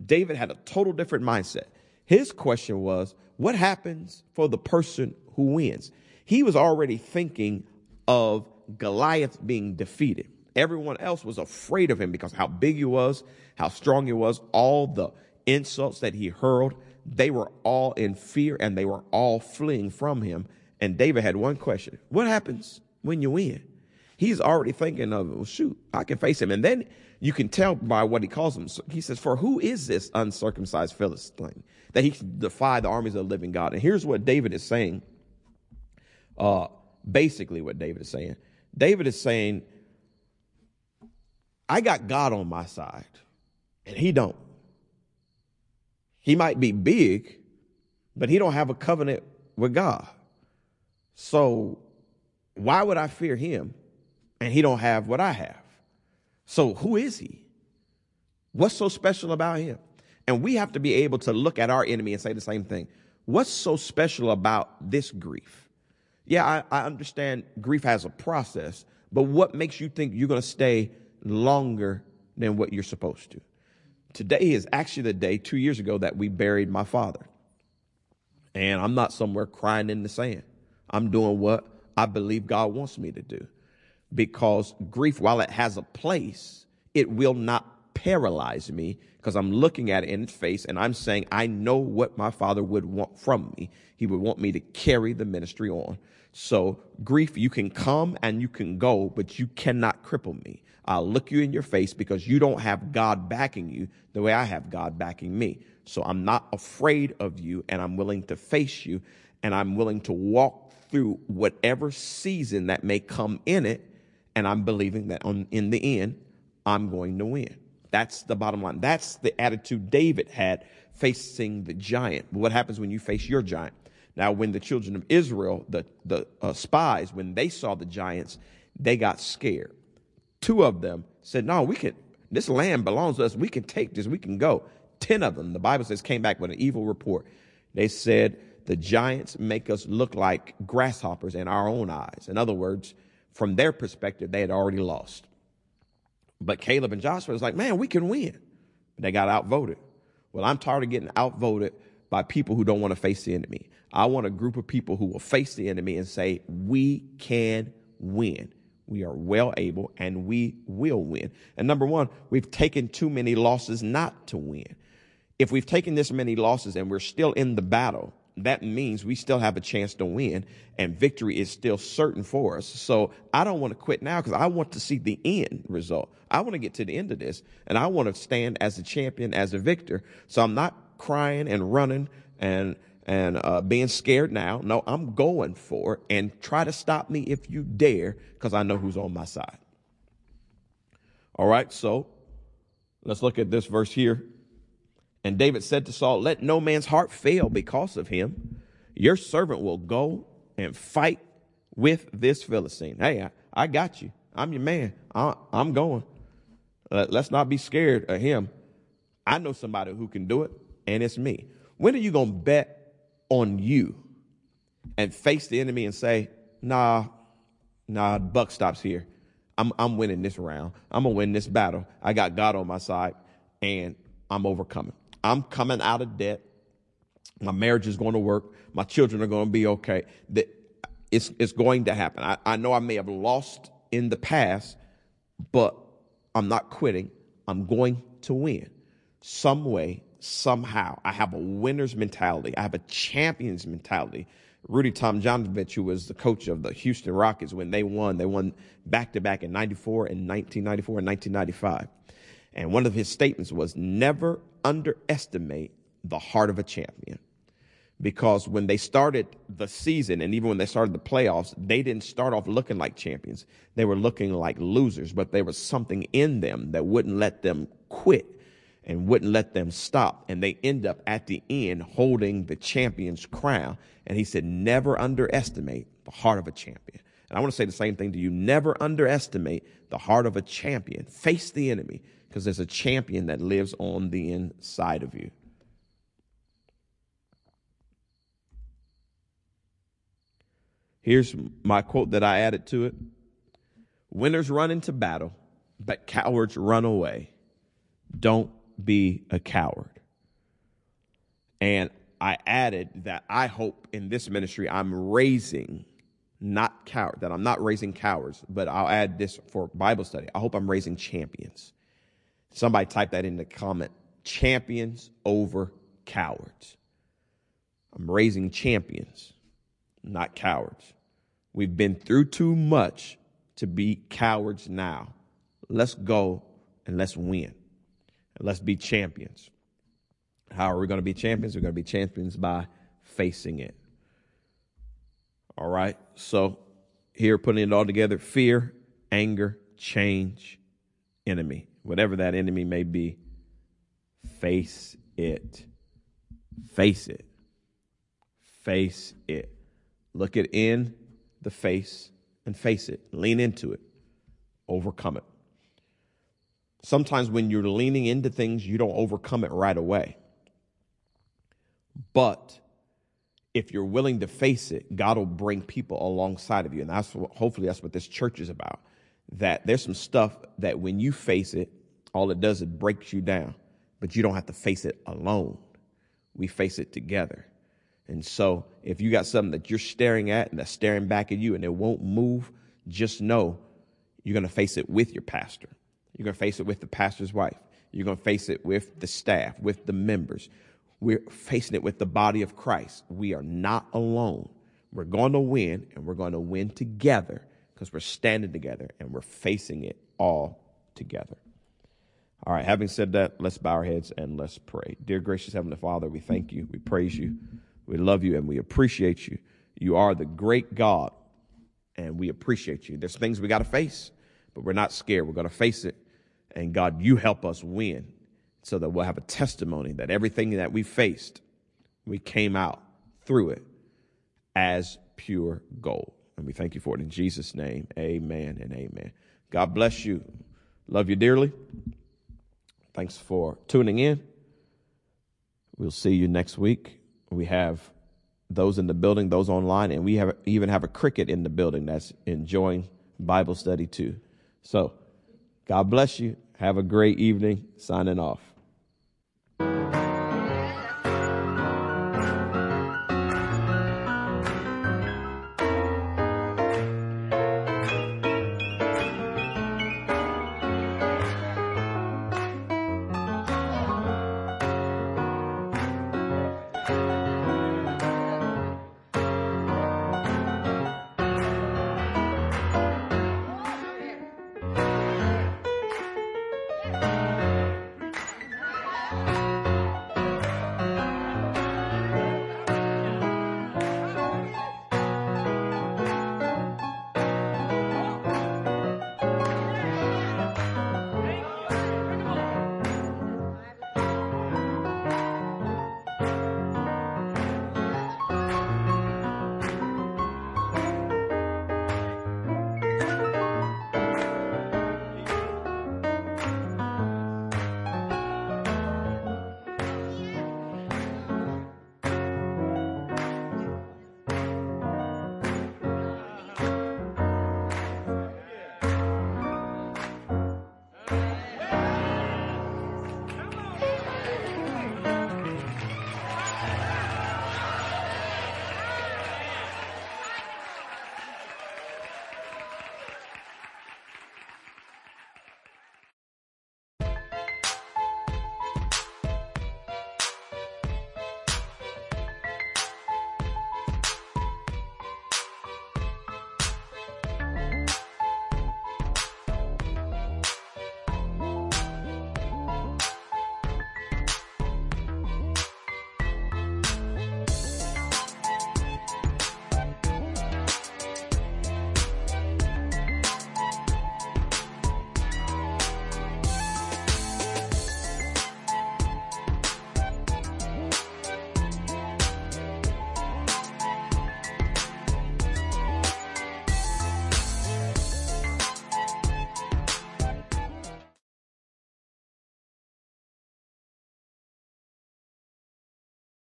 David had a total different mindset. His question was, what happens for the person who wins? He was already thinking of Goliath being defeated. Everyone else was afraid of him because how big he was, how strong he was, all the insults that he hurled. They were all in fear and they were all fleeing from him. And David had one question What happens when you win? He's already thinking of, well, shoot, I can face him. And then you can tell by what he calls him. He says, For who is this uncircumcised Philistine that he defy the armies of the living God? And here's what David is saying. Uh, basically, what David is saying. David is saying, I got God on my side, and he don't. He might be big, but he don't have a covenant with God. So why would I fear him and he don't have what I have? So who is he? What's so special about him? And we have to be able to look at our enemy and say the same thing. What's so special about this grief? Yeah, I, I understand grief has a process, but what makes you think you're going to stay longer than what you're supposed to? Today is actually the day two years ago that we buried my father. And I'm not somewhere crying in the sand. I'm doing what I believe God wants me to do. Because grief, while it has a place, it will not paralyze me because I'm looking at it in its face and I'm saying, I know what my father would want from me. He would want me to carry the ministry on. So, grief, you can come and you can go, but you cannot cripple me. I'll look you in your face because you don't have God backing you the way I have God backing me. So, I'm not afraid of you and I'm willing to face you and I'm willing to walk through whatever season that may come in it. And I'm believing that on, in the end, I'm going to win. That's the bottom line. That's the attitude David had facing the giant. What happens when you face your giant? Now, when the children of Israel, the, the uh, spies, when they saw the giants, they got scared. Two of them said, No, we can, this land belongs to us. We can take this. We can go. Ten of them, the Bible says, came back with an evil report. They said, The giants make us look like grasshoppers in our own eyes. In other words, from their perspective, they had already lost. But Caleb and Joshua was like, Man, we can win. But They got outvoted. Well, I'm tired of getting outvoted by people who don't want to face the enemy. I want a group of people who will face the enemy and say, we can win. We are well able and we will win. And number one, we've taken too many losses not to win. If we've taken this many losses and we're still in the battle, that means we still have a chance to win and victory is still certain for us. So I don't want to quit now because I want to see the end result. I want to get to the end of this and I want to stand as a champion, as a victor. So I'm not crying and running and and uh, being scared now. No, I'm going for it and try to stop me if you dare because I know who's on my side. All right, so let's look at this verse here. And David said to Saul, Let no man's heart fail because of him. Your servant will go and fight with this Philistine. Hey, I, I got you. I'm your man. I, am going. Let's not be scared of him. I know somebody who can do it, and it's me. When are you going to bet on you and face the enemy and say, nah, nah, buck stops here. I'm, I'm winning this round. I'm going to win this battle. I got God on my side and I'm overcoming. I'm coming out of debt. My marriage is going to work. My children are going to be okay. It's, it's going to happen. I, I know I may have lost in the past, but I'm not quitting. I'm going to win some way, somehow. I have a winner's mentality. I have a champion's mentality. Rudy Tomjanovich, who was the coach of the Houston Rockets when they won, they won back to back in 94 and 1994 and 1995. And one of his statements was never underestimate the heart of a champion. Because when they started the season and even when they started the playoffs, they didn't start off looking like champions. They were looking like losers, but there was something in them that wouldn't let them quit and wouldn't let them stop. And they end up at the end holding the champion's crown. And he said, never underestimate the heart of a champion. And I want to say the same thing to you. Never underestimate the heart of a champion. Face the enemy because there's a champion that lives on the inside of you. Here's my quote that I added to it Winners run into battle, but cowards run away. Don't be a coward. And I added that I hope in this ministry I'm raising not coward, that I'm not raising cowards, but I'll add this for Bible study. I hope I'm raising champions. Somebody type that in the comment. Champions over cowards. I'm raising champions, not cowards. We've been through too much to be cowards now. Let's go and let's win. And let's be champions. How are we going to be champions? We're going to be champions by facing it. All right. So here, putting it all together fear, anger, change, enemy. Whatever that enemy may be, face it. Face it. Face it. Look it in the face and face it. Lean into it. Overcome it. Sometimes when you're leaning into things, you don't overcome it right away. But if you're willing to face it, God will bring people alongside of you. And that's what, hopefully that's what this church is about. That there's some stuff that when you face it, all it does is breaks you down, but you don't have to face it alone. We face it together. And so if you got something that you're staring at and that's staring back at you and it won't move, just know you're going to face it with your pastor. You're going to face it with the pastor's wife. You're going to face it with the staff, with the members. We're facing it with the body of Christ. We are not alone. We're going to win, and we're going to win together because we're standing together and we're facing it all together. All right, having said that, let's bow our heads and let's pray. Dear gracious Heavenly Father, we thank you, we praise you, we love you, and we appreciate you. You are the great God, and we appreciate you. There's things we got to face, but we're not scared. We're going to face it, and God, you help us win so that we'll have a testimony that everything that we faced, we came out through it as pure gold. And we thank you for it in Jesus' name. Amen and amen. God bless you. Love you dearly. Thanks for tuning in. We'll see you next week. We have those in the building, those online, and we have even have a cricket in the building that's enjoying Bible study too. So, God bless you. Have a great evening. Signing off.